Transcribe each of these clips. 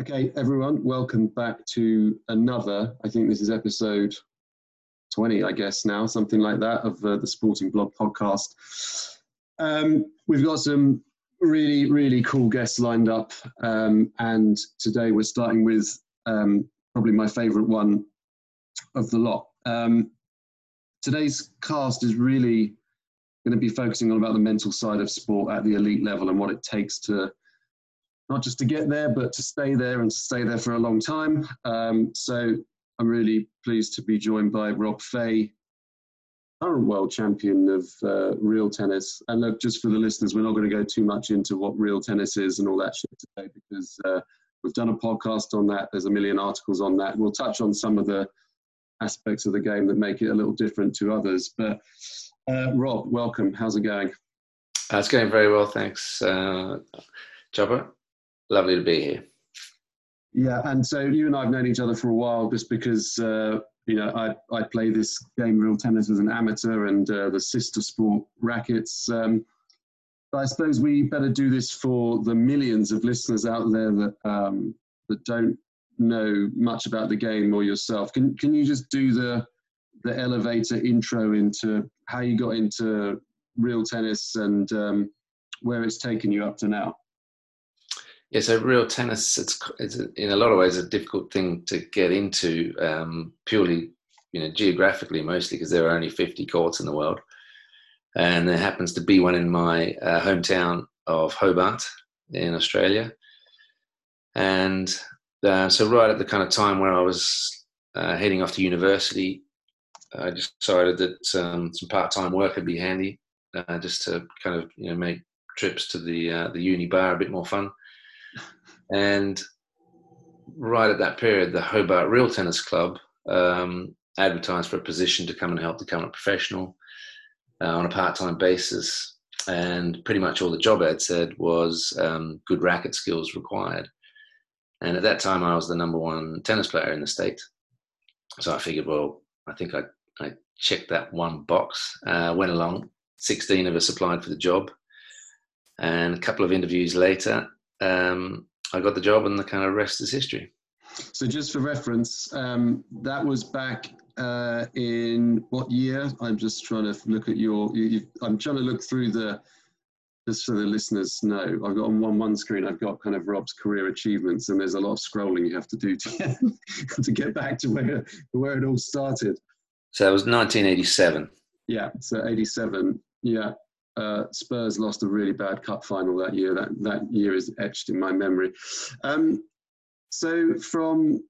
Okay, everyone, welcome back to another. I think this is episode 20, I guess, now, something like that, of uh, the Sporting Blog podcast. Um, we've got some really, really cool guests lined up, um, and today we're starting with um, probably my favourite one of the lot. Um, today's cast is really going to be focusing on about the mental side of sport at the elite level and what it takes to not just to get there, but to stay there and to stay there for a long time. Um, so I'm really pleased to be joined by Rob Fahey, current world champion of uh, real tennis. And look, just for the listeners, we're not going to go too much into what real tennis is and all that shit today because uh, we've done a podcast on that. There's a million articles on that. We'll touch on some of the aspects of the game that make it a little different to others. But uh, Rob, welcome. How's it going? It's going very well, thanks, uh, Chopper lovely to be here. Yeah, and so you and I have known each other for a while, just because uh, you know I I play this game real tennis as an amateur and uh, the sister sport rackets. Um, but I suppose we better do this for the millions of listeners out there that um, that don't know much about the game or yourself. Can can you just do the the elevator intro into how you got into real tennis and um, where it's taken you up to now? Yeah, so real tennis, it's, it's in a lot of ways a difficult thing to get into um, purely, you know, geographically mostly because there are only 50 courts in the world. And there happens to be one in my uh, hometown of Hobart in Australia. And uh, so right at the kind of time where I was uh, heading off to university, I decided that um, some part-time work would be handy, uh, just to kind of you know make trips to the uh, the uni bar a bit more fun. And right at that period, the Hobart Real Tennis Club um, advertised for a position to come and help the current professional uh, on a part-time basis. And pretty much all the job ad said was um, good racket skills required. And at that time, I was the number one tennis player in the state. So I figured, well, I think I, I checked that one box, uh, went along. 16 of us applied for the job. And a couple of interviews later, um, I got the job, and the kind of rest is history. So, just for reference, um, that was back uh, in what year? I'm just trying to look at your. You, I'm trying to look through the. Just so the listeners know, I've got on one one screen. I've got kind of Rob's career achievements, and there's a lot of scrolling you have to do to get, to get back to where where it all started. So it was 1987. Yeah, so 87. Yeah, uh, Spurs lost a really bad cup final that year. That that year is etched in my memory. Um, so from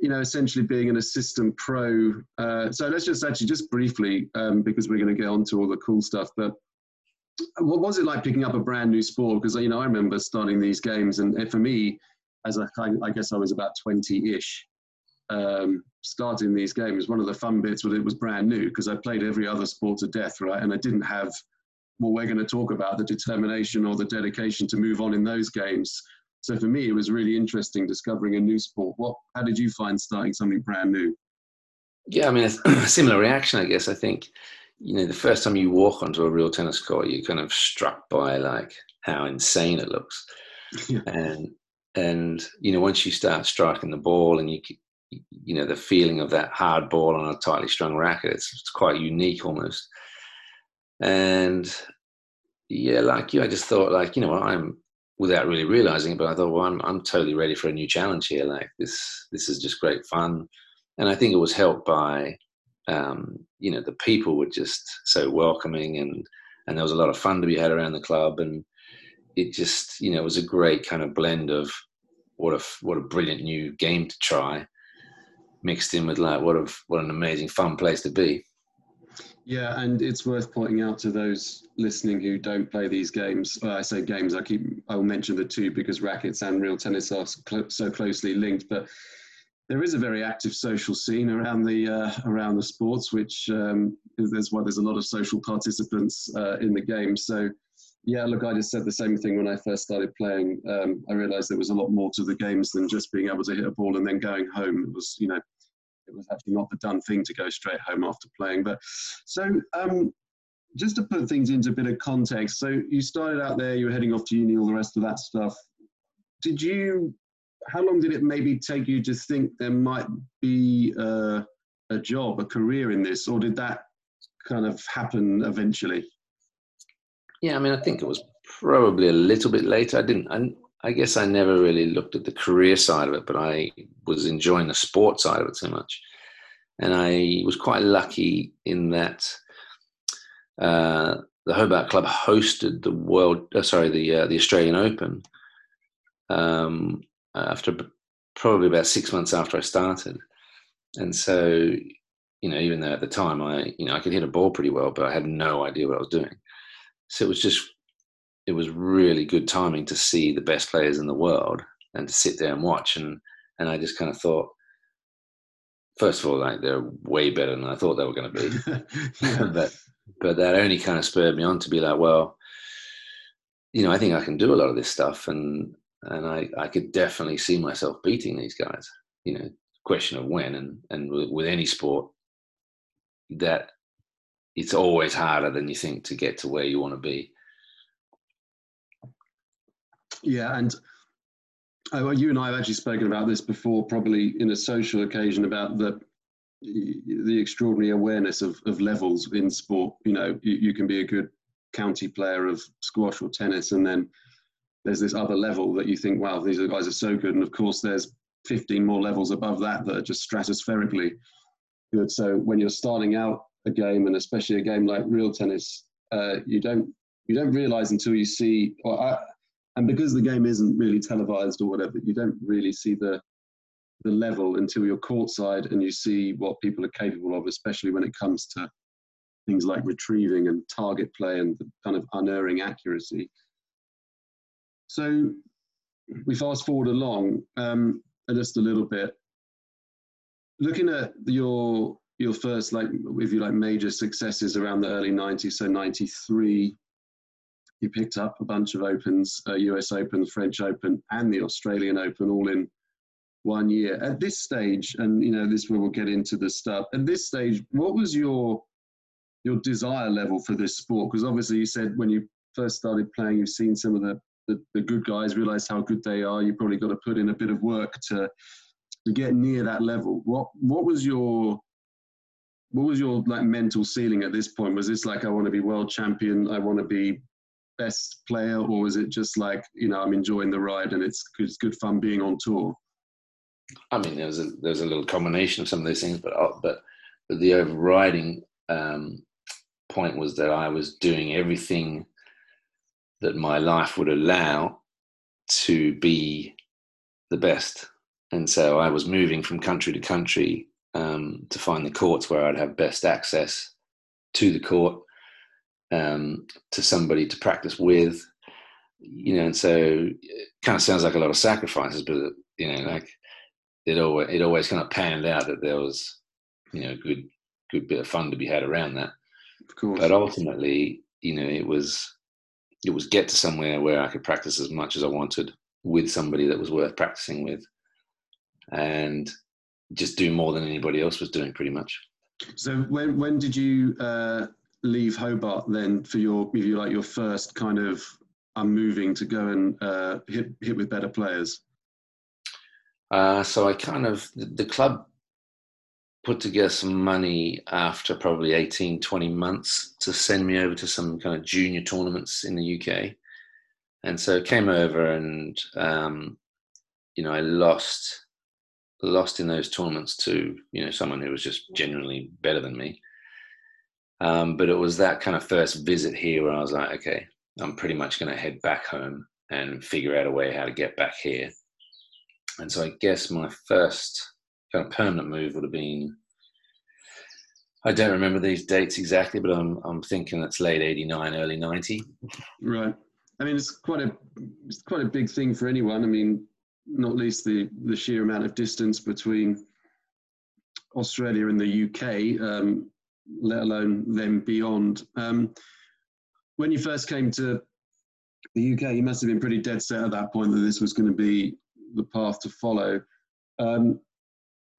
you know essentially being an assistant pro. Uh, so let's just actually just briefly um, because we're going to get on to all the cool stuff. But what was it like picking up a brand new sport? Because you know I remember starting these games, and for me, as a, I guess I was about twenty-ish. Um, starting these games, one of the fun bits was it was brand new because I played every other sport to death, right? And I didn't have what we're going to talk about the determination or the dedication to move on in those games. So for me, it was really interesting discovering a new sport. What, how did you find starting something brand new? Yeah, I mean, a similar reaction, I guess. I think, you know, the first time you walk onto a real tennis court, you're kind of struck by like how insane it looks. Yeah. And, and, you know, once you start striking the ball and you, you know, the feeling of that hard ball on a tightly strung racket, it's, it's quite unique almost and yeah, like you, I just thought like, you know, what, I'm without really realizing it, but I thought, well, I'm, I'm totally ready for a new challenge here. Like this, this is just great fun. And I think it was helped by, um, you know, the people were just so welcoming and, and there was a lot of fun to be had around the club. And it just, you know, it was a great kind of blend of what a, what a brilliant new game to try mixed in with like, what a, what an amazing fun place to be. Yeah, and it's worth pointing out to those listening who don't play these games. Well, I say games. I keep I will mention the two because rackets and real tennis are so closely linked. But there is a very active social scene around the uh, around the sports, which um, why there's a lot of social participants uh, in the game. So yeah, look, I just said the same thing when I first started playing. Um, I realised there was a lot more to the games than just being able to hit a ball and then going home. It was you know it was actually not the done thing to go straight home after playing. But so um, just to put things into a bit of context, so you started out there, you were heading off to uni, all the rest of that stuff. Did you how long did it maybe take you to think there might be a, a job, a career in this, or did that kind of happen eventually? Yeah, I mean, I think it was probably a little bit later. I didn't. I guess I never really looked at the career side of it, but I was enjoying the sport side of it so much, and I was quite lucky in that uh, the Hobart Club hosted the world. Uh, sorry, the uh, the Australian Open um, after probably about six months after I started, and so you know, even though at the time I you know I could hit a ball pretty well, but I had no idea what I was doing. So it was just it was really good timing to see the best players in the world and to sit there and watch. And and I just kind of thought first of all like they're way better than I thought they were going to be but but that only kind of spurred me on to be like well you know I think I can do a lot of this stuff. And and I I could definitely see myself beating these guys you know question of when and and with, with any sport that it's always harder than you think to get to where you want to be yeah, and you and I have actually spoken about this before, probably in a social occasion, about the the extraordinary awareness of, of levels in sport. You know, you, you can be a good county player of squash or tennis, and then there's this other level that you think, wow, these guys are so good. And of course, there's 15 more levels above that that are just stratospherically good. So when you're starting out a game, and especially a game like real tennis, uh, you don't you don't realize until you see. Well, I, and because the game isn't really televised or whatever, you don't really see the the level until you're courtside and you see what people are capable of, especially when it comes to things like retrieving and target play and the kind of unerring accuracy. So we fast forward along um, just a little bit. Looking at your your first like if you like major successes around the early 90s, so 93, he picked up a bunch of opens, uh, US Open, French Open, and the Australian Open all in one year. At this stage, and you know, this where we'll get into the stuff. At this stage, what was your your desire level for this sport? Because obviously, you said when you first started playing, you've seen some of the, the, the good guys, realized how good they are. You probably got to put in a bit of work to to get near that level. What what was your what was your like mental ceiling at this point? Was this like I want to be world champion? I want to be best player, or was it just like you know I'm enjoying the ride and it's good, it's good fun being on tour? I mean, there's a there's a little combination of some of those things, but uh, but, but the overriding um, point was that I was doing everything that my life would allow to be the best, and so I was moving from country to country um, to find the courts where I'd have best access to the court um, to somebody to practice with, you know, and so it kind of sounds like a lot of sacrifices, but you know, like it always it always kind of panned out that there was, you know, good good bit of fun to be had around that. Of course. But ultimately, you know, it was it was get to somewhere where I could practice as much as I wanted with somebody that was worth practicing with, and just do more than anybody else was doing, pretty much. So when when did you uh, leave Hobart then for your, if you like, your first kind of I'm moving to go and uh, hit hit with better players? Uh, so I kind of the, club put together some money after probably 18, 20 months to send me over to some kind of junior tournaments in the UK, and so came over and um, you know I lost lost in those tournaments to you know someone who was just genuinely better than me um, but it was that kind of first visit here where I was like, okay, I'm pretty much going to head back home and figure out a way how to get back here. And so I guess my first kind of permanent move would have been I don't remember these dates exactly, but I'm I'm thinking it's late '89, early '90. Right. I mean, it's quite a it's quite a big thing for anyone. I mean, not least the the sheer amount of distance between Australia and the UK. Um, let alone then beyond. Um, when you first came to the UK, you must have been pretty dead set at that point that this was going to be the path to follow. Um,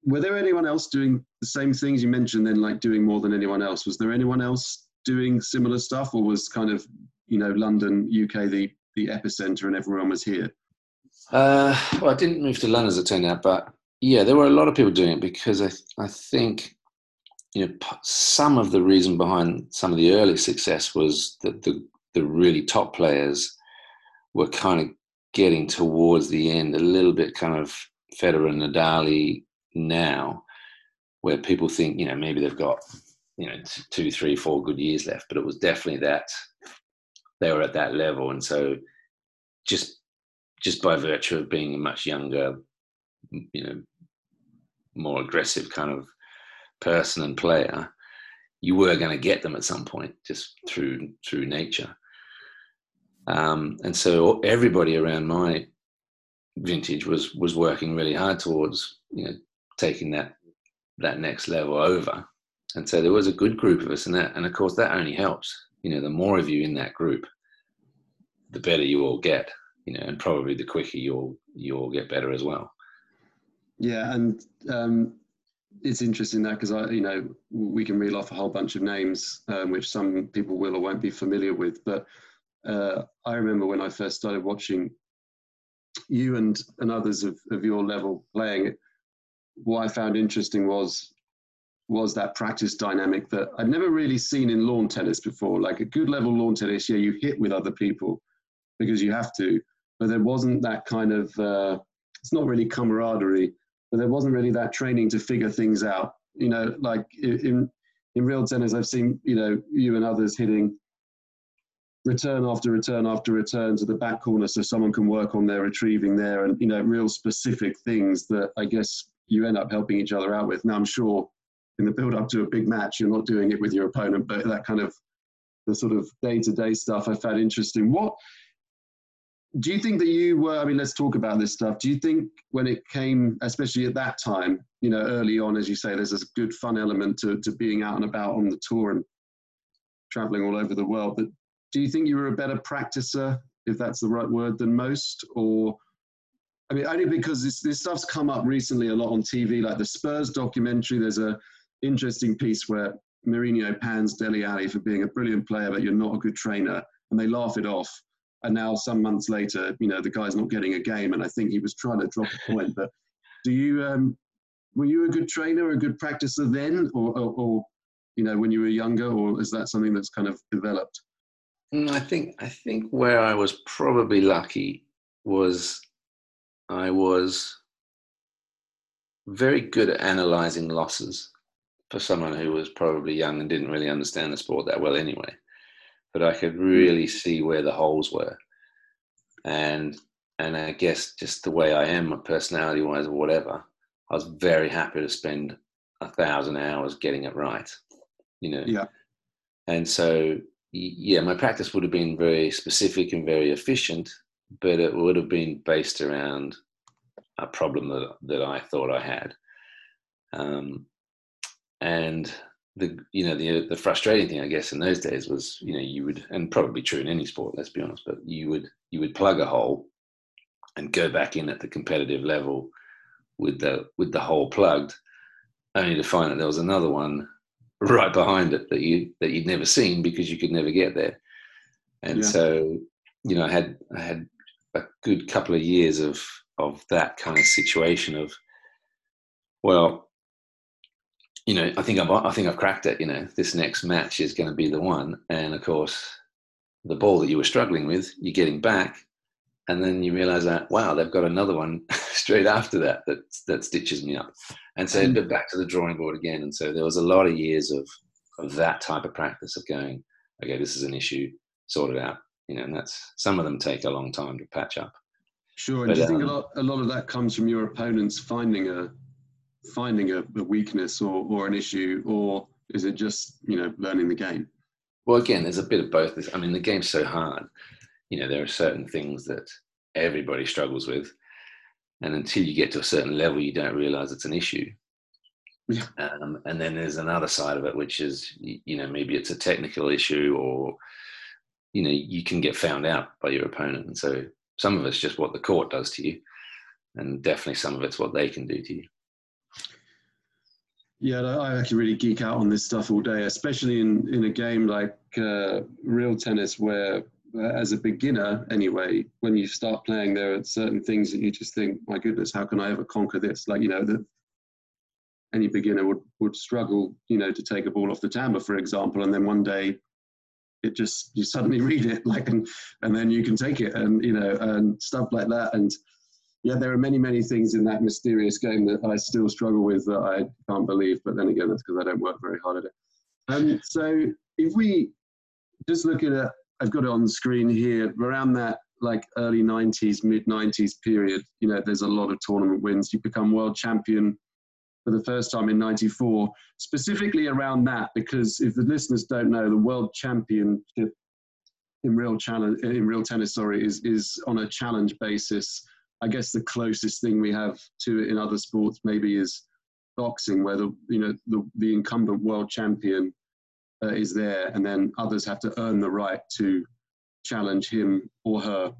were there anyone else doing the same things you mentioned then, like doing more than anyone else? Was there anyone else doing similar stuff, or was kind of you know London, UK, the the epicenter, and everyone was here? Uh, well, I didn't move to London as it turned out, but yeah, there were a lot of people doing it because I, I think, you know, some of the reason behind some of the early success was that the, the really top players were kind of getting towards the end a little bit kind of Federer and Nadal now, where people think, you know, maybe they've got, you know, two, three, four good years left, but it was definitely that they were at that level. And so just just by virtue of being a much younger, you know, more aggressive kind of person and player, you were going to get them at some point just through through nature. Um, and so everybody around my vintage was was working really hard towards you know taking that that next level over. And so there was a good group of us, and that and of course that only helps. You know, the more of you in that group, the better you all get you know, and probably the quicker you'll you'll get better as well. Yeah, and um, it's interesting that because I, you know, we can reel off a whole bunch of names um, which some people will or won't be familiar with, but uh, I remember when I first started watching you and and others of, of your level playing. What I found interesting was was that practice dynamic that I'd never really seen in lawn tennis before. Like a good level lawn tennis, yeah, you hit with other people because you have to, but there wasn't that kind of uh, it's not really camaraderie but there wasn't really that training to figure things out. You know like in in real tennis i've seen you know you and others hitting return after return after return to the back corner so someone can work on their retrieving there and you know real specific things that i guess you end up helping each other out with. Now i'm sure in the build up to a big match you're not doing it with your opponent but that kind of the sort of day-to-day stuff i found interesting. What do you think that you were i mean let's talk about this stuff. Do you think when it came especially at that time you know early on as you say there's a good fun element to, to being out and about on the tour and traveling all over the world but do you think you were a better practicer if that's the right word than most? Or i mean only because this, this stuff's come up recently a lot on tv like the spurs documentary there's a interesting piece where Mourinho pans Dele Alli for being a brilliant player but you're not a good trainer and they laugh it off and now some months later, you know, the guy's not getting a game, and I think he was trying to drop a point. But do you, um, were you a good trainer, a good practicer then, or, or, or, you know, when you were younger, or is that something that's kind of developed? Mm, I think I think where I was probably lucky was I was very good at analyzing losses for someone who was probably young and didn't really understand the sport that well anyway but I could really see where the holes were. And and I guess just the way I am, my personality wise or whatever, I was very happy to spend a thousand hours getting it right. You know. Yeah. And so yeah, my practice would have been very specific and very efficient, but it would have been based around a problem that that I thought I had. Um, and the you know the the frustrating thing I guess in those days was you know you would and probably true in any sport let's be honest but you would you would plug a hole and go back in at the competitive level with the with the hole plugged only to find that there was another one right behind it that you that you'd never seen because you could never get there and yeah. so you know I had I had a good couple of years of of that kind of situation of well you know, I think I've, I think I've cracked it. You know, this next match is going to be the one. And of course, the ball that you were struggling with, you're getting back, and then you realize that wow, they've got another one straight after that that that stitches me up. And so mm. back to the drawing board again. And so there was a lot of years of of that type of practice of going, okay, this is an issue, sort it out. You know, and that's some of them take a long time to patch up. Sure. And but, do you um, think a lot a lot of that comes from your opponents finding a finding a, a weakness or, or an issue, or is it just you know learning the game? Well, again, there's a bit of both. I mean, the game's so hard. You know, there are certain things that everybody struggles with, and until you get to a certain level, you don't realize it's an issue. Yeah. Um, and then there's another side of it, which is you know maybe it's a technical issue, or you know you can get found out by your opponent, and so some of it's just what the court does to you, and definitely some of it's what they can do to you. Yeah, I actually really geek out on this stuff all day, especially in, in a game like uh, real tennis where as a beginner anyway, when you start playing, there are certain things that you just think, my goodness, how can I ever conquer this? Like, you know, that any beginner would, would struggle, you know, to take a ball off the timbre, for example, and then one day it just, you suddenly read it, like, and, and then you can take it and, you know, and stuff like that. And yeah, there are many, many things in that mysterious game that I still struggle with that I can't believe, but then again, that's because I don't work very hard at it. Um, so if we just look at it, I've got it on the screen here. Around that like early 90s, mid 90s period, you know, there's a lot of tournament wins. You become world champion for the first time in 94, specifically around that, because if the listeners don't know, the world championship in real challenge in real tennis, sorry, is is on a challenge basis. I guess the closest thing we have to it in other sports maybe is boxing, where the you know the, the incumbent world champion uh, is there, and then others have to earn the right to challenge him or her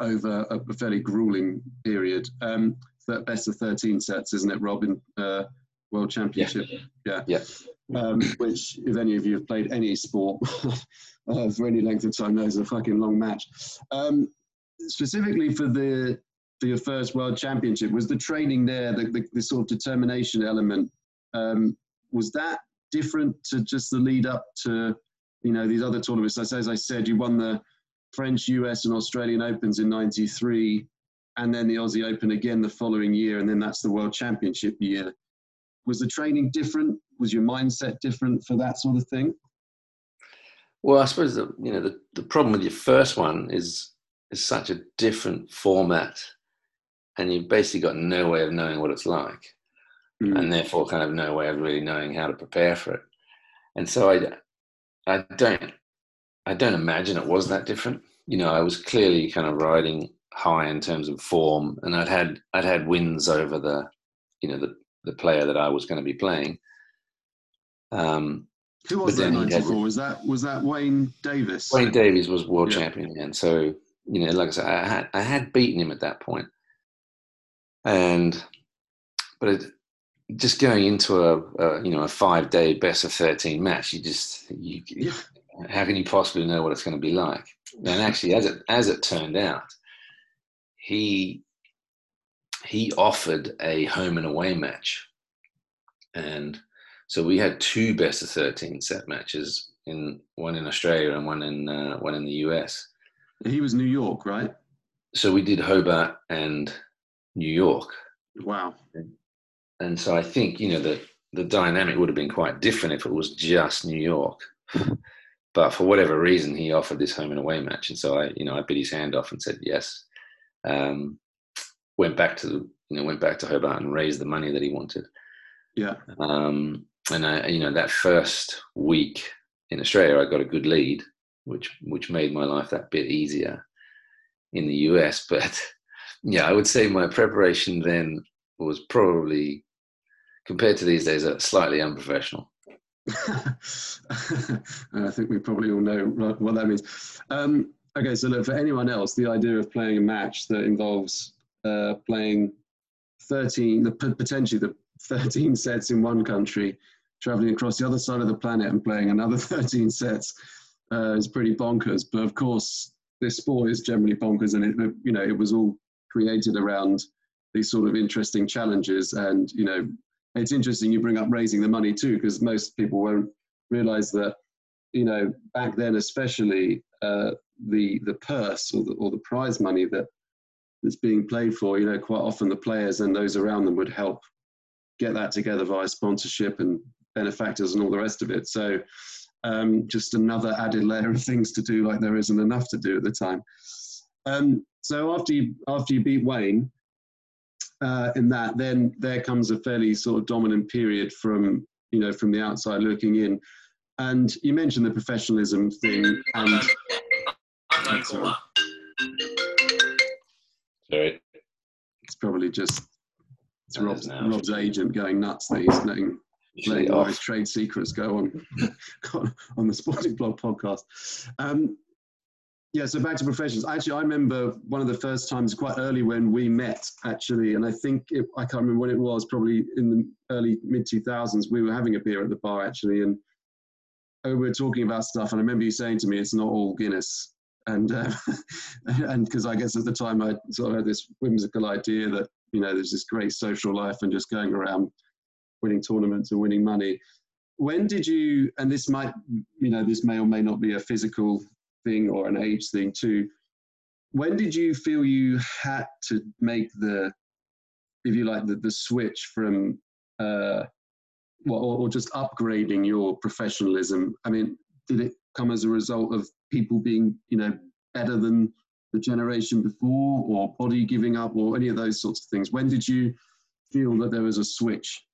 over a, a fairly grueling period. Um, best of 13 sets, isn't it, Robin? Uh, World Championship. Yeah. Yeah. Um, which, if any of you have played any sport uh, for any length of time, knows a fucking long match. Um, specifically for the for your first World Championship, was the training there, the, the, the sort of determination element, um, was that different to just the lead up to you know these other tournaments? As, as I said, you won the French, US, and Australian Opens in '93, and then the Aussie Open again the following year, and then that's the World Championship year. Was the training different? Was your mindset different for that sort of thing? Well, I suppose the you know the, the problem with your first one is is such a different format, and you've basically got no way of knowing what it's like mm. and therefore kind of no way of really knowing how to prepare for it. And so I, I don't, I don't imagine it was that different. You know, I was clearly kind of riding high in terms of form, and I'd had I'd had wins over the, you know, the the player that I was going to be playing. Um, Who was that? Ninety four. Was that was that Wayne Davies? Wayne Davies was world yeah. champion, and so you know, like I said, I had I had beaten him at that point, and but it, just going into a, a, you know a five day best of 13 match you just you, yeah. how can you possibly know what it's going to be like? And actually as it as it turned out he he offered a home and away match. And so we had two best of 13 set matches in one in australia and one in uh, one in the us he was new york right so we did hobart and new york wow and so I think you know the the dynamic would have been quite different if it was just New York. but for whatever reason, he offered this home and away match, and so I you know I bit his hand off and said yes. Um, went back to you know went back to Hobart and raised the money that he wanted. Yeah. Um, and I you know that first week in Australia, I got a good lead, which which made my life that bit easier in the US. But yeah, I would say my preparation then was probably compared to these days, slightly unprofessional. I think we probably all know what that means. Um, okay, so look, for anyone else, the idea of playing a match that involves uh, playing 13, the, potentially the 13 sets in one country, traveling across the other side of the planet and playing another 13 sets uh, is pretty bonkers. But of course, this sport is generally bonkers, and it, you know, it was all created around these sort of interesting challenges and you know it's interesting you bring up raising the money too, because most people won't realize that, you know, back then especially, uh, the the purse or the, or the prize money that that's being played for, you know, quite often the players and those around them would help get that together via sponsorship and benefactors and all the rest of it. So um, just another added layer of things to do, like there isn't enough to do at the time. Um, so after you after you beat Wayne, uh, in that, then there comes a fairly sort of dominant period from you know from the outside looking in. And you mentioned the professionalism thing, and sorry. sorry. it's probably just it's Rob's, Rob's agent going nuts that he's letting letting all his trade secrets go on on the Sporting Blog podcast. Um, yeah, so back to professions. Actually, I remember one of the first times quite early when we met, actually, and I think it, I can't remember when it was, probably in the early mid 2000s. We were having a beer at the bar, actually, and we were talking about stuff. And I remember you saying to me, it's not all Guinness. and uh, and because I guess at the time I sort of had this whimsical idea that you know there's this great social life and just going around winning tournaments and winning money. When did you? And this might you know this may or may not be a physical thing or an age thing too. When did you feel you had to make the, if you like, the, the switch from, uh, well, or, or just upgrading your professionalism? I mean, did it come as a result of people being, you know, better than the generation before, or body giving up, or any of those sorts of things? When did you feel that there was a switch?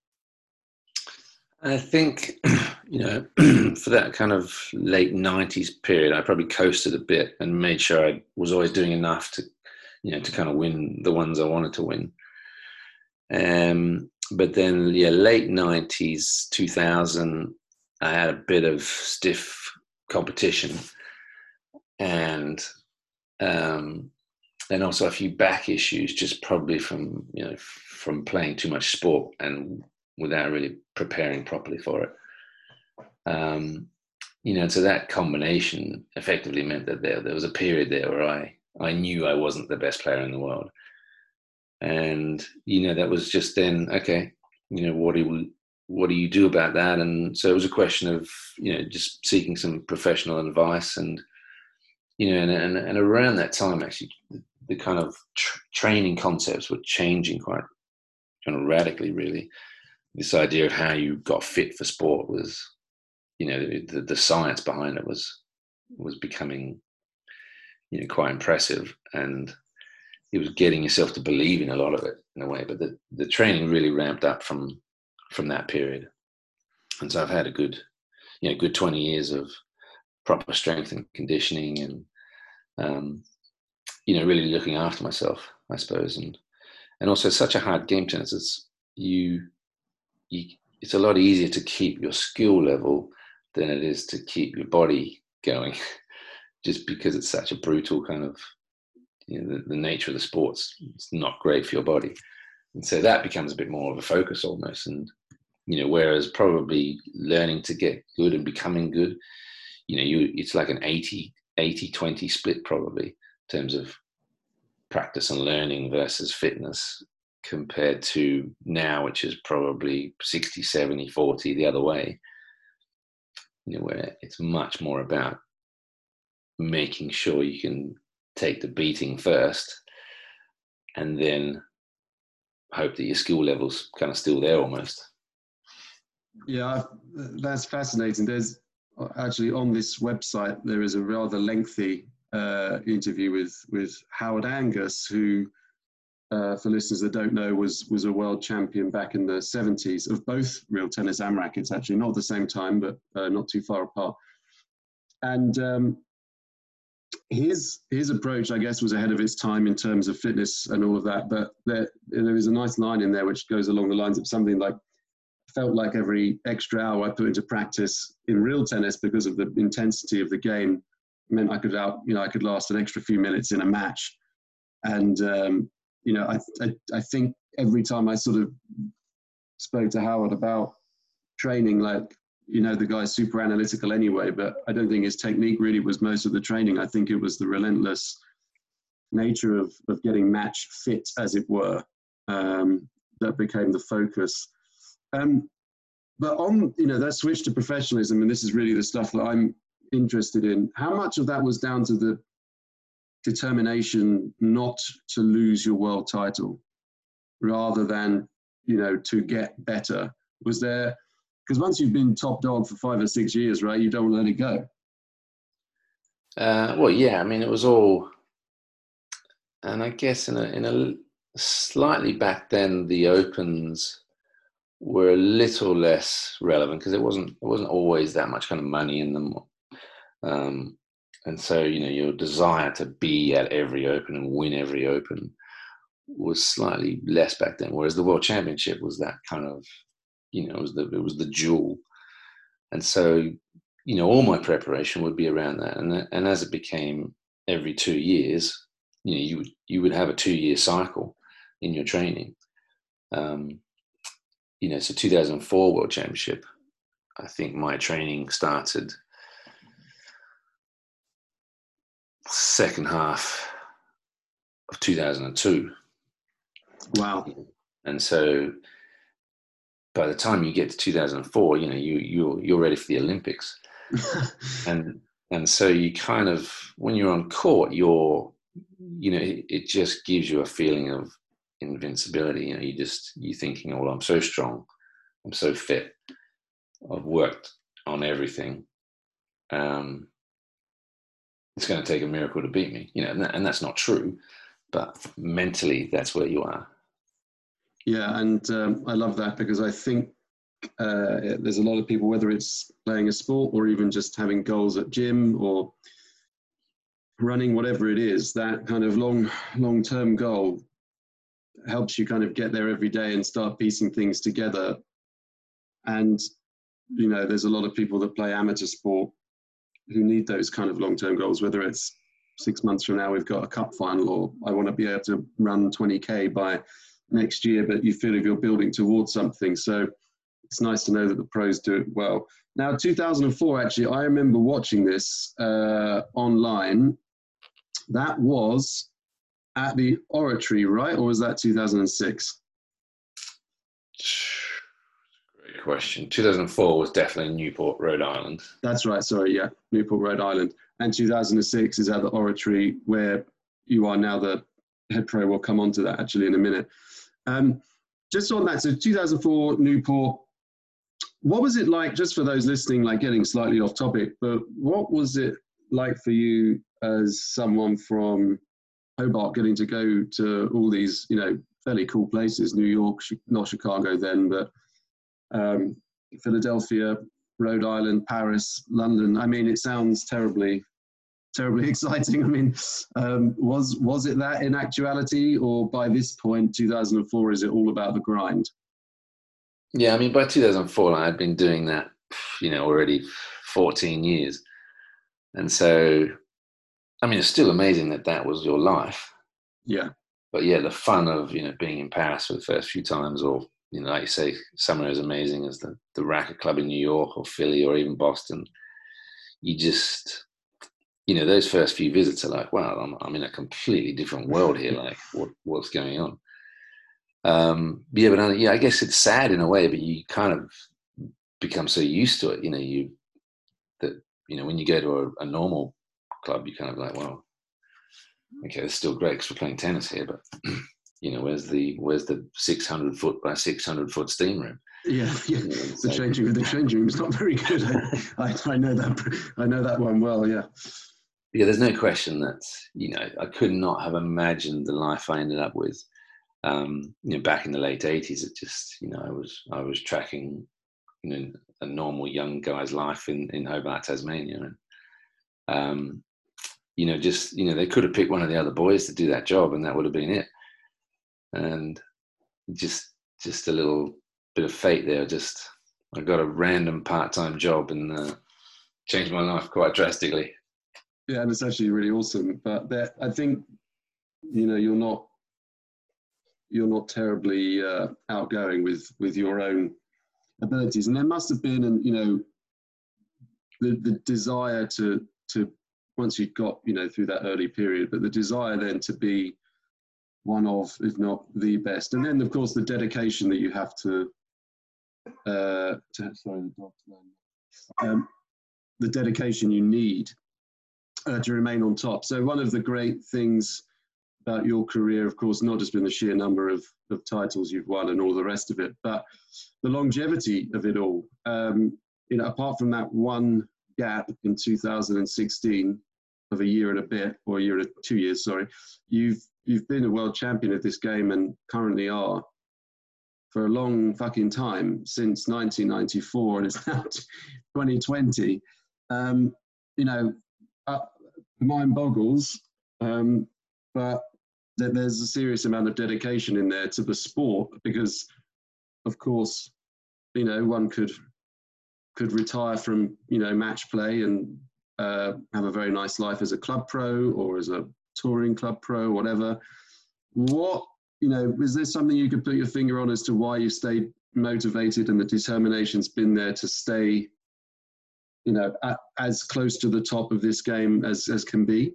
I think, you know, for that kind of late 90s period, I probably coasted a bit and made sure I was always doing enough to, you know, to kind of win the ones I wanted to win. Um, but then, yeah, late 90s, 2000, I had a bit of stiff competition and um, and also a few back issues just probably from you know from playing too much sport and without really preparing properly for it. Um, you know, so that combination effectively meant that there there was a period there where I I knew I wasn't the best player in the world, and you know that was just then okay. You know what do you, what do you do about that? And so it was a question of you know just seeking some professional advice and you know and and, and around that time actually the kind of tr- training concepts were changing quite kind of radically really this idea of how you got fit for sport was, you know, the, the science behind it was was becoming, you know, quite impressive, and it was getting yourself to believe in a lot of it in a way. But the the training really ramped up from from that period, and so I've had a good, you know, good twenty years of proper strength and conditioning, and um, you know, really looking after myself, I suppose, and and also such a hard game tennis. It's you you, it's a lot easier to keep your skill level than it is to keep your body going, just because it's such a brutal kind of you know, the, the nature of the sports. It's not great for your body, and so that becomes a bit more of a focus almost. And you know, whereas probably learning to get good and becoming good, you know, you it's like an 80 80 20 split probably in terms of practice and learning versus fitness compared to now, which is probably 60, 70, 40 the other way, you know, where it's much more about making sure you can take the beating first and then hope that your skill level's kind of still there almost. Yeah, that's fascinating. There's actually on this website, there is a rather lengthy uh, interview with, with Howard Angus, who uh, for listeners that don't know, was was a world champion back in the 70s of both real tennis and rackets, actually, not at the same time, but uh, not too far apart. And um, his his approach, I guess, was ahead of its time in terms of fitness and all of that. But there there is a nice line in there which goes along the lines of something like, "Felt like every extra hour I put into practice in real tennis because of the intensity of the game meant I could out, you know, I could last an extra few minutes in a match." And um, you know, I, I, I think every time I sort of spoke to Howard about training, like, you know, the guy's super analytical anyway, but I don't think his technique really was most of the training. I think it was the relentless nature of, of getting match fit, as it were, um, that became the focus. Um, but on, you know, that switch to professionalism, and this is really the stuff that I'm interested in, how much of that was down to the determination not to lose your world title rather than you know to get better. Was there because once you've been top dog for five or six years right you don't let it go. Uh, well yeah i mean it was all and i guess in a in a slightly back then the opens were a little less relevant because it wasn't it wasn't always that much kind of money in them. Um, and so, you know, your desire to be at every open and win every open was slightly less back then. Whereas the World Championship was that kind of, you know, it was the it was the jewel. And so, you know, all my preparation would be around that. And and as it became every two years, you know, you would you would have a two year cycle in your training. Um, you know, so 2004 World Championship, I think my training started second half of 2002. Wow. And so by the time you get to 2004, you know, you, you're, you're ready for the Olympics. and, and so you kind of, when you're on court, you're, you know, it, it just gives you a feeling of invincibility. You know, you just, you're thinking, oh, well, I'm so strong. I'm so fit. I've worked on everything. Um, it's going to take a miracle to beat me, you know, and, that, and that's not true, but mentally, that's where you are. Yeah, and um, I love that because I think uh, there's a lot of people, whether it's playing a sport or even just having goals at gym or running, whatever it is, that kind of long, long-term goal helps you kind of get there every day and start piecing things together. And you know, there's a lot of people that play amateur sport who need those kind of long-term goals, whether it's six months from now we've got a cup final or I want to be able to run 20k by next year, but you feel if you're building towards something. So it's nice to know that the pros do it well. Now, 2004, actually, I remember watching this uh, online. That was at the Oratory, right? Or was that 2006? Question. 2004 was definitely Newport, Rhode Island. That's right. Sorry, yeah, Newport, Rhode Island. And 2006 is at the Oratory, where you are now the head pro. We'll come on to that actually in a minute. Um, just on that, so 2004 Newport. What was it like, just for those listening, like getting slightly off topic, but what was it like for you as someone from Hobart getting to go to all these, you know, fairly cool places, New York, not Chicago then, but um, Philadelphia, Rhode Island, Paris, London. I mean, it sounds terribly, terribly exciting. I mean, um, was was it that in actuality, or by this point, 2004, is it all about the grind? Yeah, I mean, by 2004, I had been doing that, you know, already 14 years, and so, I mean, it's still amazing that that was your life. Yeah. But yeah, the fun of you know being in Paris for the first few times, or you know, like you say, somewhere as amazing as the, the Racquet Club in New York or Philly or even Boston, you just, you know, those first few visits are like, wow, I'm, I'm in a completely different world here. Like, what, what's going on? Um, yeah, but yeah, I guess it's sad in a way, but you kind of become so used to it. You know, you that you know when you go to a, a normal club, you kind of like, well, okay, it's still great because we're playing tennis here, but you know, where's the where's the 600 foot by 600 foot steam room? Yeah, yeah. the changing the changing room is not very good. I, I know that I know that one well. Yeah. Yeah, there's no question that you know I could not have imagined the life I ended up with. Um, you know, back in the late 80s, it just you know I was I was tracking you know a normal young guy's life in in Hobart, Tasmania, and um, you know just you know they could have picked one of the other boys to do that job, and that would have been it and just just a little bit of fate there. Just I got a random part-time job and uh, changed my life quite drastically. Yeah, and it's actually really awesome. But that, I think you know you're not you're not terribly uh, outgoing with with your own abilities, and there must have been, and you know, the the desire to to once you got you know through that early period, but the desire then to be one of, if not the best. And then, of course, the dedication that you have to, uh, to sorry, um, the dedication you need uh, to remain on top. So one of the great things about your career, of course, not just been the sheer number of, of titles you've won and all the rest of it, but the longevity of it all. Um, you know, apart from that one gap in 2016 of a year and a bit, or a year and two years, sorry, you've you've been a world champion of this game and currently are for a long fucking time since 1994 and it's now 2020 um, you know uh, mind boggles um, but th- there's a serious amount of dedication in there to the sport because of course you know one could could retire from you know match play and uh, have a very nice life as a club pro or as a touring club pro, whatever. What, you know, is there something you could put your finger on as to why you stayed motivated and the determination's been there to stay, you know, at, as close to the top of this game as, as can be?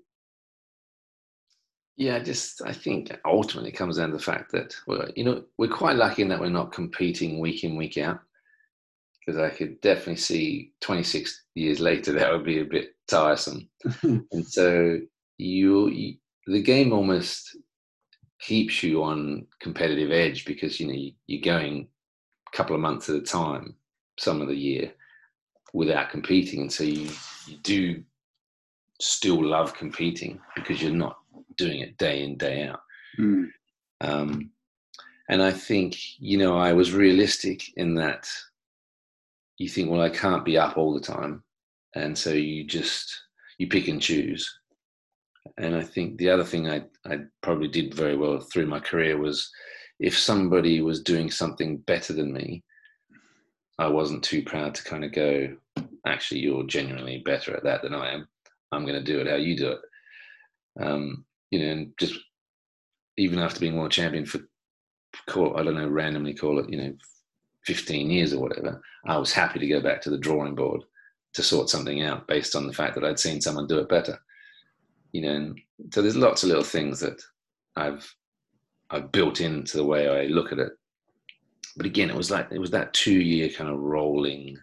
Yeah, just I think ultimately it comes down to the fact that well, you know, we're quite lucky in that we're not competing week in week out. Because I could definitely see 26 years later that would be a bit tiresome, and so you, you the game almost keeps you on competitive edge because you know you, you're going a couple of months at a time some of the year without competing. And so you, you do still love competing because you're not doing it day in day out. Mm. um, and i think you know i was realistic in that you think well i can't be up all the time. And so you just you pick and choose. And i think the other thing i i probably did very well through my career was if somebody was doing something better than me i wasn't too proud to kind of go actually you're genuinely better at that than i am. I'm going to do it how you do it. Um, you know, and just even after being world champion for, call I don't know, randomly call it, you know, 15 years or whatever, I was happy to go back to the drawing board to sort something out based on the fact that I'd seen someone do it better. You know, and so there's lots of little things that I've I've built into the way I look at it. But again, it was like it was that two year kind of rolling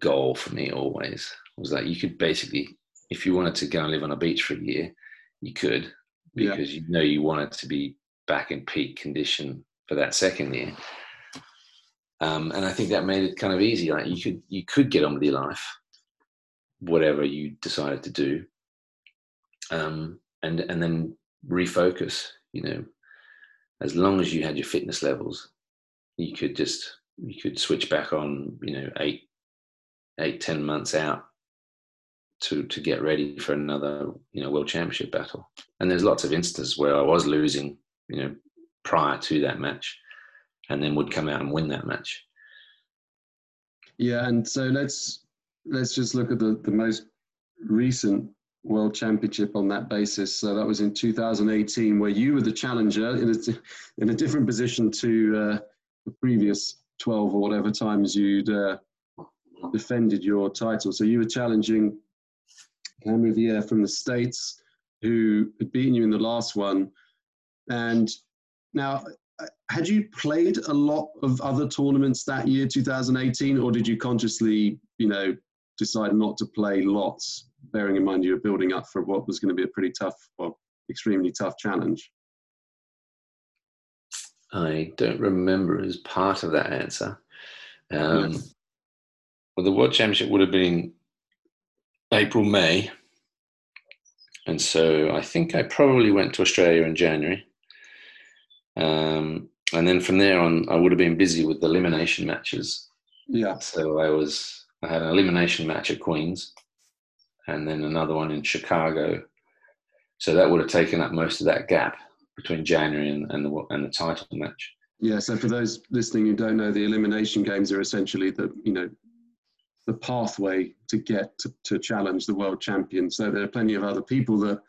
goal for me always. It was like you could basically, if you wanted to go and live on a beach for a year, you could because yeah. you know you wanted to be back in peak condition for that second year. Um, and I think that made it kind of easy. Like you could you could get on with your life, whatever you decided to do, um, and and then refocus. You know, as long as you had your fitness levels, you could just you could switch back on. You know, eight eight ten months out to to get ready for another you know world championship battle. And there's lots of instances where I was losing, you know, prior to that match, and then would come out and win that match. Yeah, and so let's let's just look at the the most recent world championship on that basis. So that was in 2018, where you were the challenger in a in a different position to uh, the previous 12 or whatever times you'd uh, defended your title. So you were challenging Cam Riviere from the States, who had beaten you in the last one. And now, had you played a lot of other tournaments that year, 2018, or did you consciously, you know, decide not to play lots, bearing in mind you were building up for what was going to be a pretty tough, well, extremely tough challenge? I don't remember as part of that answer. Um, Well, the World Championship would have been April, May. And so I think I probably went to Australia in January. Um, and then from there on, I would have been busy with the elimination matches. Yeah. So I was, I had an elimination match at Queen's and then another one in Chicago. So that would have taken up most of that gap between January and, and the and the title match. Yeah. So for those listening who don't know, the elimination games are essentially the you know the pathway to get to, to challenge the world champion. So there are plenty of other people that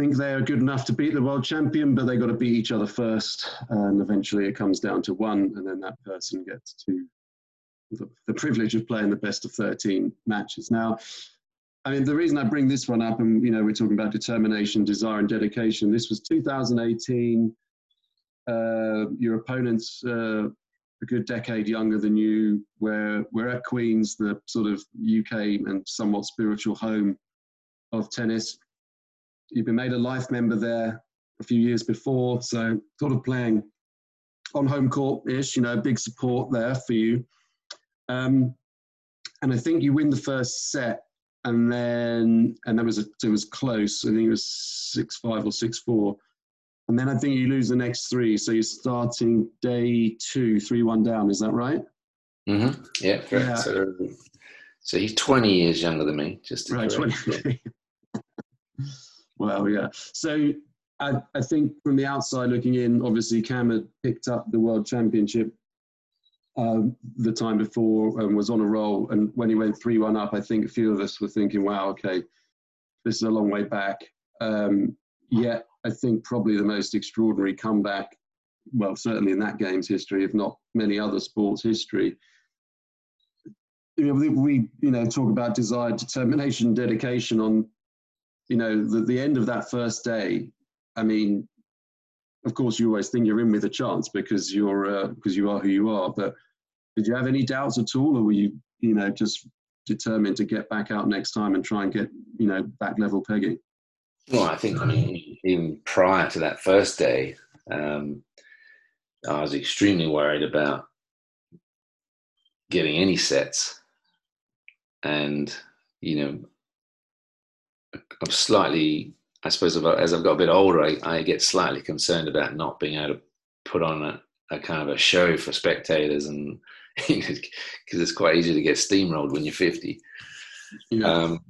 think they are good enough to beat the world champion, but they got to beat each other first, and eventually it comes down to one, and then that person gets to the, the privilege of playing the best of 13 matches. Now, I mean, the reason I bring this one up, and you know, we're talking about determination, desire, and dedication. This was 2018. Uh, your opponents uh, a good decade younger than you. We're, we're at Queen's, the sort of UK and somewhat spiritual home of tennis. You've been made a life member there a few years before, so sort of playing on home court ish, you know, big support there for you. Um, and I think you win the first set, and then and that was a, it was close. I think it was six five or six four. And then I think you lose the next three. So you're starting day two, three one down. Is that right? Mm-hmm. Yeah, Yeah. So, so he's 20 years younger than me. Just right, 20. well, yeah. So I, I think from the outside looking in, obviously Cam had picked up the world championship um, the time before and was on a roll. And when he went 3 1 up, I think a few of us were thinking, wow, okay, this is a long way back. Um, yet I think probably the most extraordinary comeback, well, certainly in that game's history, if not many other sports history. We you know talk about desire, determination, dedication on you know, the, the end of that first day, I mean, of course, you always think you're in with a chance because you're uh, because you are who you are. But did you have any doubts at all, or were you, you know, just determined to get back out next time and try and get, you know, back level pegging? Well, I think I mean even prior to that first day, um, I was extremely worried about getting any sets, and you know, I'm slightly I suppose as I've got a bit older, I, I get slightly concerned about not being able to put on a, a kind of a show for spectators, and because it's quite easy to get steamrolled when you're 50. Yeah. Um,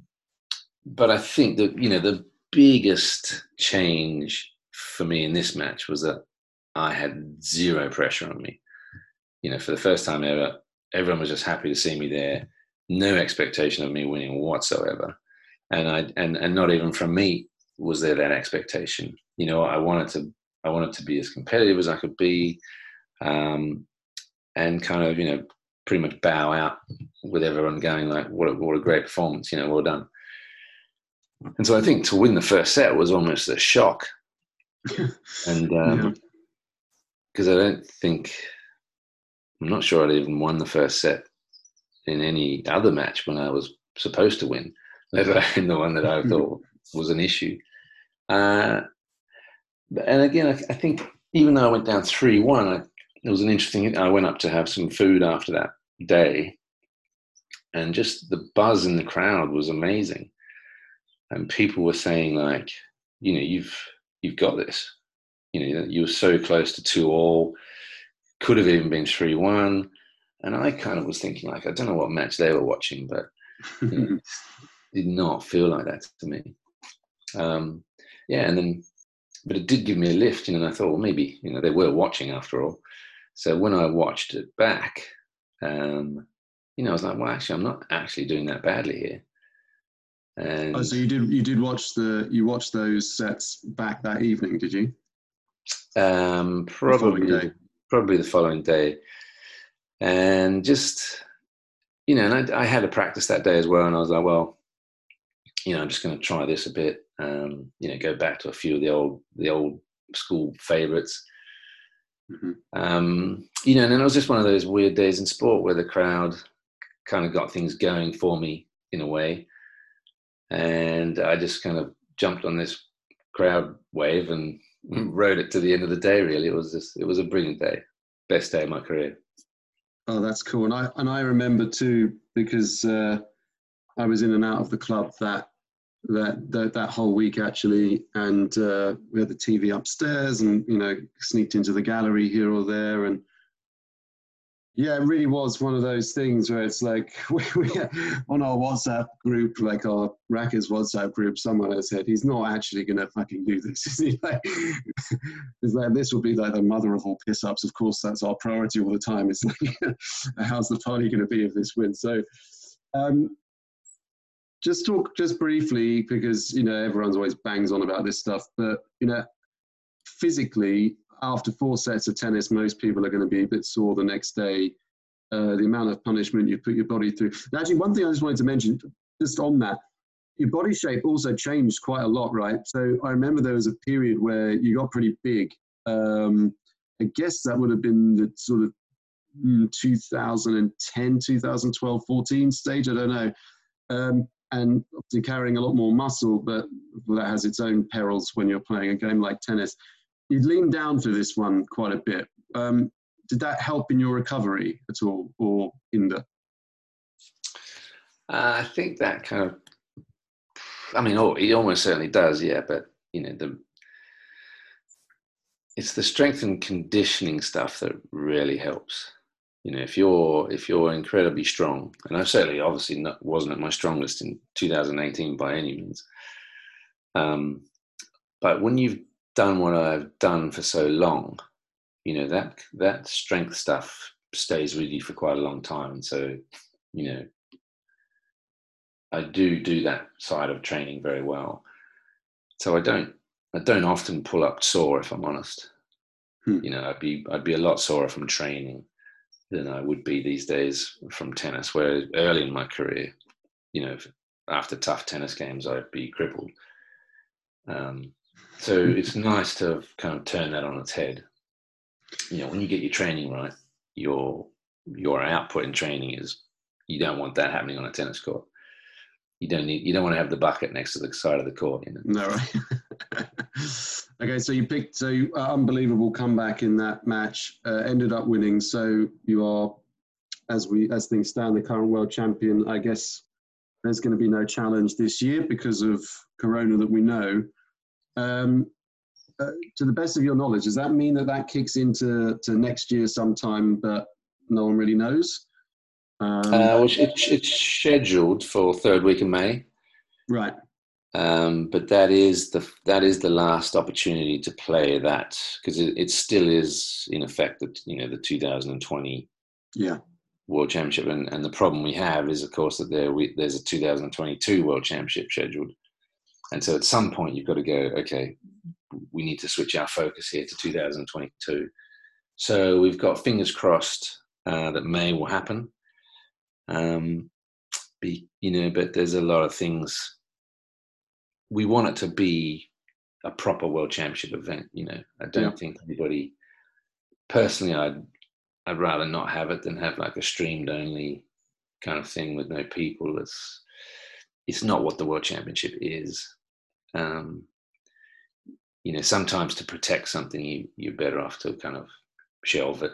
but I think that you know the biggest change for me in this match was that I had zero pressure on me. You know, for the first time ever, everyone was just happy to see me there. No expectation of me winning whatsoever, and I and and not even from me was there that expectation. You know, I wanted to I wanted to be as competitive as I could be, um, and kind of you know pretty much bow out with everyone going like, "What a, what a great performance!" You know, well done. And so I think to win the first set was almost a shock, and because um, yeah. I don't think I'm not sure I'd even won the first set in any other match when I was supposed to win, let alone the one that I thought was an issue. Uh, and again, I, I, think even though I went down 3 1, it was an interesting. I went up to have some food after that day, and just the buzz in the crowd was amazing. And people were saying, like, you know, you've you've got this. You know, you were so close to two all, could have even been three one. And I kind of was thinking, like, I don't know what match they were watching, but you know, did not feel like that to me. Um, yeah, and then, but it did give me a lift, you know, and I thought, well, maybe, you know, they were watching after all. So when I watched it back, um, you know, I was like, well, actually, I'm not actually doing that badly here. And oh, so you did you did watch the you watched those sets back that evening, did you? Um, probably the probably the following day, and just you know, and I, I had a practice that day as well, and I was like, well, you know, I'm just going to try this a bit. Um, you know, go back to a few of the old the old school favorites. Mm-hmm. Um, you know, and then it was just one of those weird days in sport where the crowd kind of got things going for me in a way, and I just kind of jumped on this crowd wave and rode it to the end of the day. Really, it was just it was a brilliant day, best day of my career. Oh, that's cool, and I and I remember too because uh, I was in and out of the club that that that, that whole week actually, and uh, we had the TV upstairs, and you know sneaked into the gallery here or there, and yeah, it really was one of those things where it's like we, we on our WhatsApp group, like our Rackets WhatsApp group, someone has said he's not actually going to fucking do this. Is he? Like, it's like this will be like the mother of all piss ups. Of course, that's our priority all the time. It's like, how's the party going to be if this wins? So, um, just talk just briefly because you know everyone's always bangs on about this stuff, but you know physically after four sets of tennis, most people are going to be a bit sore the next day. Uh, the amount of punishment you put your body through. actually, one thing I just wanted to mention, just on that, your body shape also changed quite a lot, right? So I remember there was a period where you got pretty big. Um, I guess that would have been the sort of mm, 2010, 2012, 14 stage. I don't know. Um, and obviously carrying a lot more muscle, but that has its own perils when you're playing a game like tennis. You leaned down for this one quite a bit. Um, did that help in your recovery at all, or hinder? Uh, I think that kind of, I mean, oh, it almost certainly does, yeah. But you know, the it's the strength and conditioning stuff that really helps you know if you're if you're incredibly strong and i certainly obviously not, wasn't at my strongest in 2018 by any means. Um, but when you've done what i've done for so long you know that that strength stuff stays with you for quite a long time. And so you know i do do that side of training very well. So i don't i don't often pull up sore if i'm honest. Hmm. you know i'd be i'd be a lot sore from training than I would be these days from tennis. Where early in my career, you know, after tough tennis games, I'd be crippled. Um, so it's nice to kind of turn that on its head. You know, when you get your training right, your your output in training is you don't want that happening on a tennis court. You don't need you don't want to have the bucket next to the side of the court. You know? No, right. okay, so you picked so uh, unbelievable comeback in that match. Uh, ended up winning, so you are, as we as things stand, the current world champion. I guess there's going to be no challenge this year because of Corona that we know. Um, uh, to the best of your knowledge, does that mean that that kicks into to next year sometime, but no one really knows? Um, uh, well, it's, it's scheduled for third week of May. Right. Um, but that is the that is the last opportunity to play that because it, it, still is in effect that you know the 2020 yeah. World Championship. And, and the problem we have is of course that there we, there's a 2022 World Championship scheduled. And so at some point you've got to go okay we need to switch our focus here to 2022 so we've got fingers crossed uh, that May will happen um, be, you know, but there's a lot of things. We want it to be a proper world championship event. You know, I don't yeah. think anybody. Personally, I'd I'd rather not have it than have like a streamed only kind of thing with no people. It's it's not what the world championship is. Um, you know, sometimes to protect something, you you're better off to kind of shelve it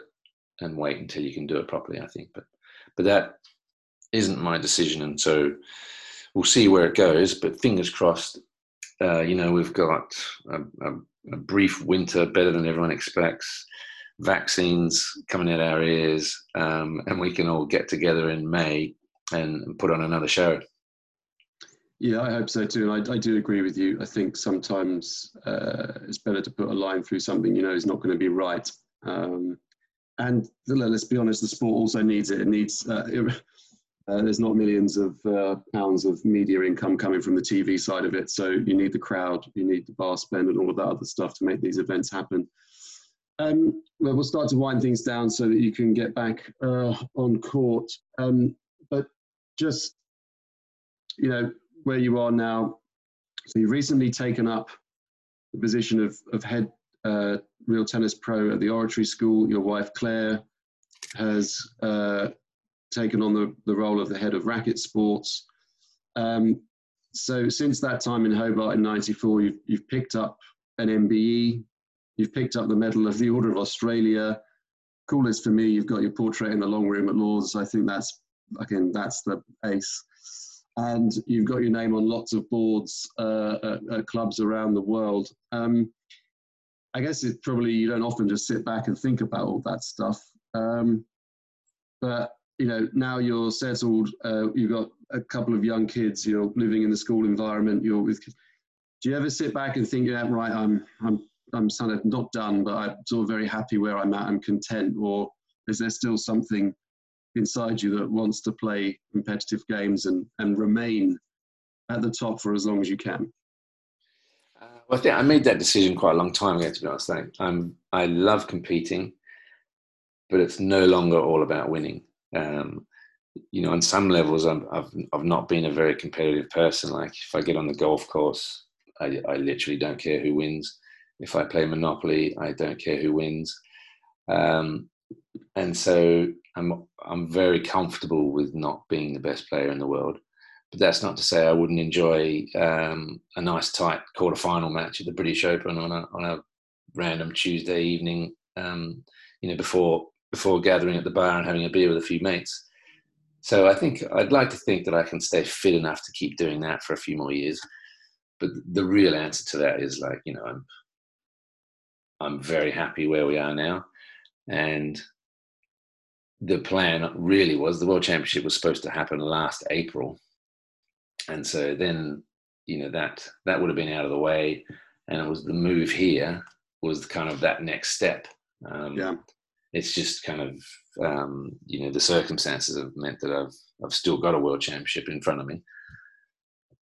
and wait until you can do it properly. I think, but but that isn't my decision, and so we'll see where it goes. But fingers crossed. Uh, you know, we've got a, a, a, brief winter, better than everyone expects. Vaccines coming out our ears, um, and we can all get together in May and put on another show. Yeah, I hope so too. I, I do agree with you. I think sometimes uh, it's better to put a line through something you know is not going to be right. Um, and let's be honest, the sport also needs it. It needs uh, uh, there's not millions of uh, pounds of media income coming from the TV side of it. So you need the crowd, you need the bar spend, and all of that other stuff to make these events happen. Um, well, we'll start to wind things down so that you can get back uh, on court. Um, but just, you know, where you are now, so you've recently taken up the position of, of head uh, real tennis pro at the Oratory School. Your wife, Claire, has uh, taken on the, the role of the head of racket sports. Um, so since that time in Hobart in 94, you've, you've picked up an MBE, you've picked up the Medal of the Order of Australia. Coolest for me, you've got your portrait in the long room at Lords. I think that's, again, that's the ace. And you've got your name on lots of boards uh, at, at, clubs around the world. Um, I guess it's probably you don't often just sit back and think about all that stuff. Um, but you know, now you're settled, uh, you've got a couple of young kids, you're living in the school environment, you're with. Do you ever sit back and think, yeah, right, I'm, I'm, I'm kind of not done, but I'm sort of very happy where I'm at, I'm content, or is there still something inside you that wants to play competitive games and, and remain at the top for as long as you can? Uh, well, I think I made that decision quite a long time ago, to be honest. I'm, I love competing, but it's no longer all about winning. Um, you know, on some levels, i have I've not been a very competitive person. Like if I get on the golf course, I, I literally don't care who wins. If I play Monopoly, I don't care who wins. Um, and so I'm I'm very comfortable with not being the best player in the world. But that's not to say I wouldn't enjoy um, a nice tight quarter final match at the British Open on a on a random Tuesday evening. Um, you know, before before gathering at the bar and having a beer with a few mates. So I think I'd like to think that I can stay fit enough to keep doing that for a few more years. But the real answer to that is like, you know, I'm I'm very happy where we are now. And the plan really was the World Championship was supposed to happen last April. And so then, you know, that that would have been out of the way. And it was the move here was kind of that next step. Um, yeah it's just kind of um, you know the circumstances have meant that I've I've still got a world championship in front of me,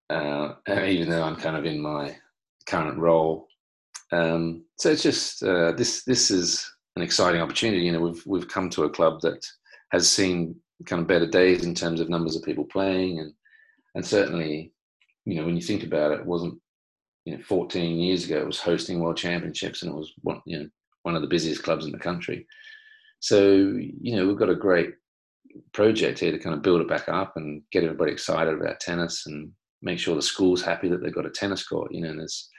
uh, even though I'm kind of in my current role. Um, so it's just uh, this this is an exciting opportunity. You know, we've we've come to a club that has seen kind of better days in terms of numbers of people playing, and and certainly, you know, when you think about it, it wasn't you know 14 years ago it was hosting world championships and it was one you know one of the busiest clubs in the country so you know we've got a great project here to kind of build it back up and get everybody excited about tennis and make sure the school's happy that they've got a tennis court you know and there's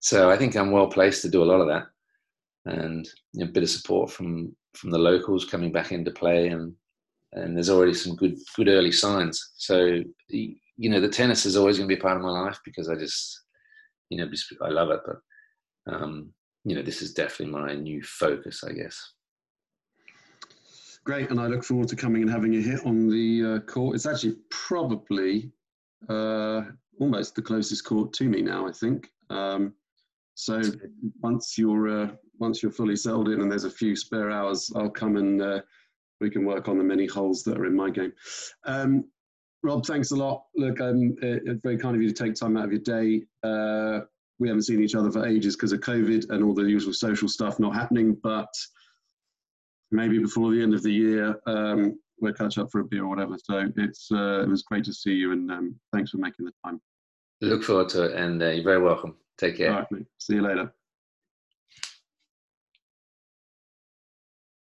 so i think i'm well placed to do a lot of that. And you know, a bit of support from from the locals coming back into play and and there's already some good good early signs. So you know the tennis is always going to be a part of my life because i just you know i love it but um you know this is definitely my new focus i guess great and i look forward to coming and having a hit on the uh, court it's actually probably uh almost the closest court to me now i think um so once you're uh, once you're fully settled in and there's a few spare hours, I'll come and uh, we can work on the many holes that are in my game. Um, Rob, thanks a lot. Look, um, it's very kind of you to take time out of your day. Uh, we haven't seen each other for ages because of COVID and all the usual social stuff not happening, but maybe before the end of the year, um, we'll catch up for a beer or whatever. So it's uh, it was great to see you and um, thanks for making the time. Look forward to it and uh, you're very welcome. Take care. All right, mate. See you later.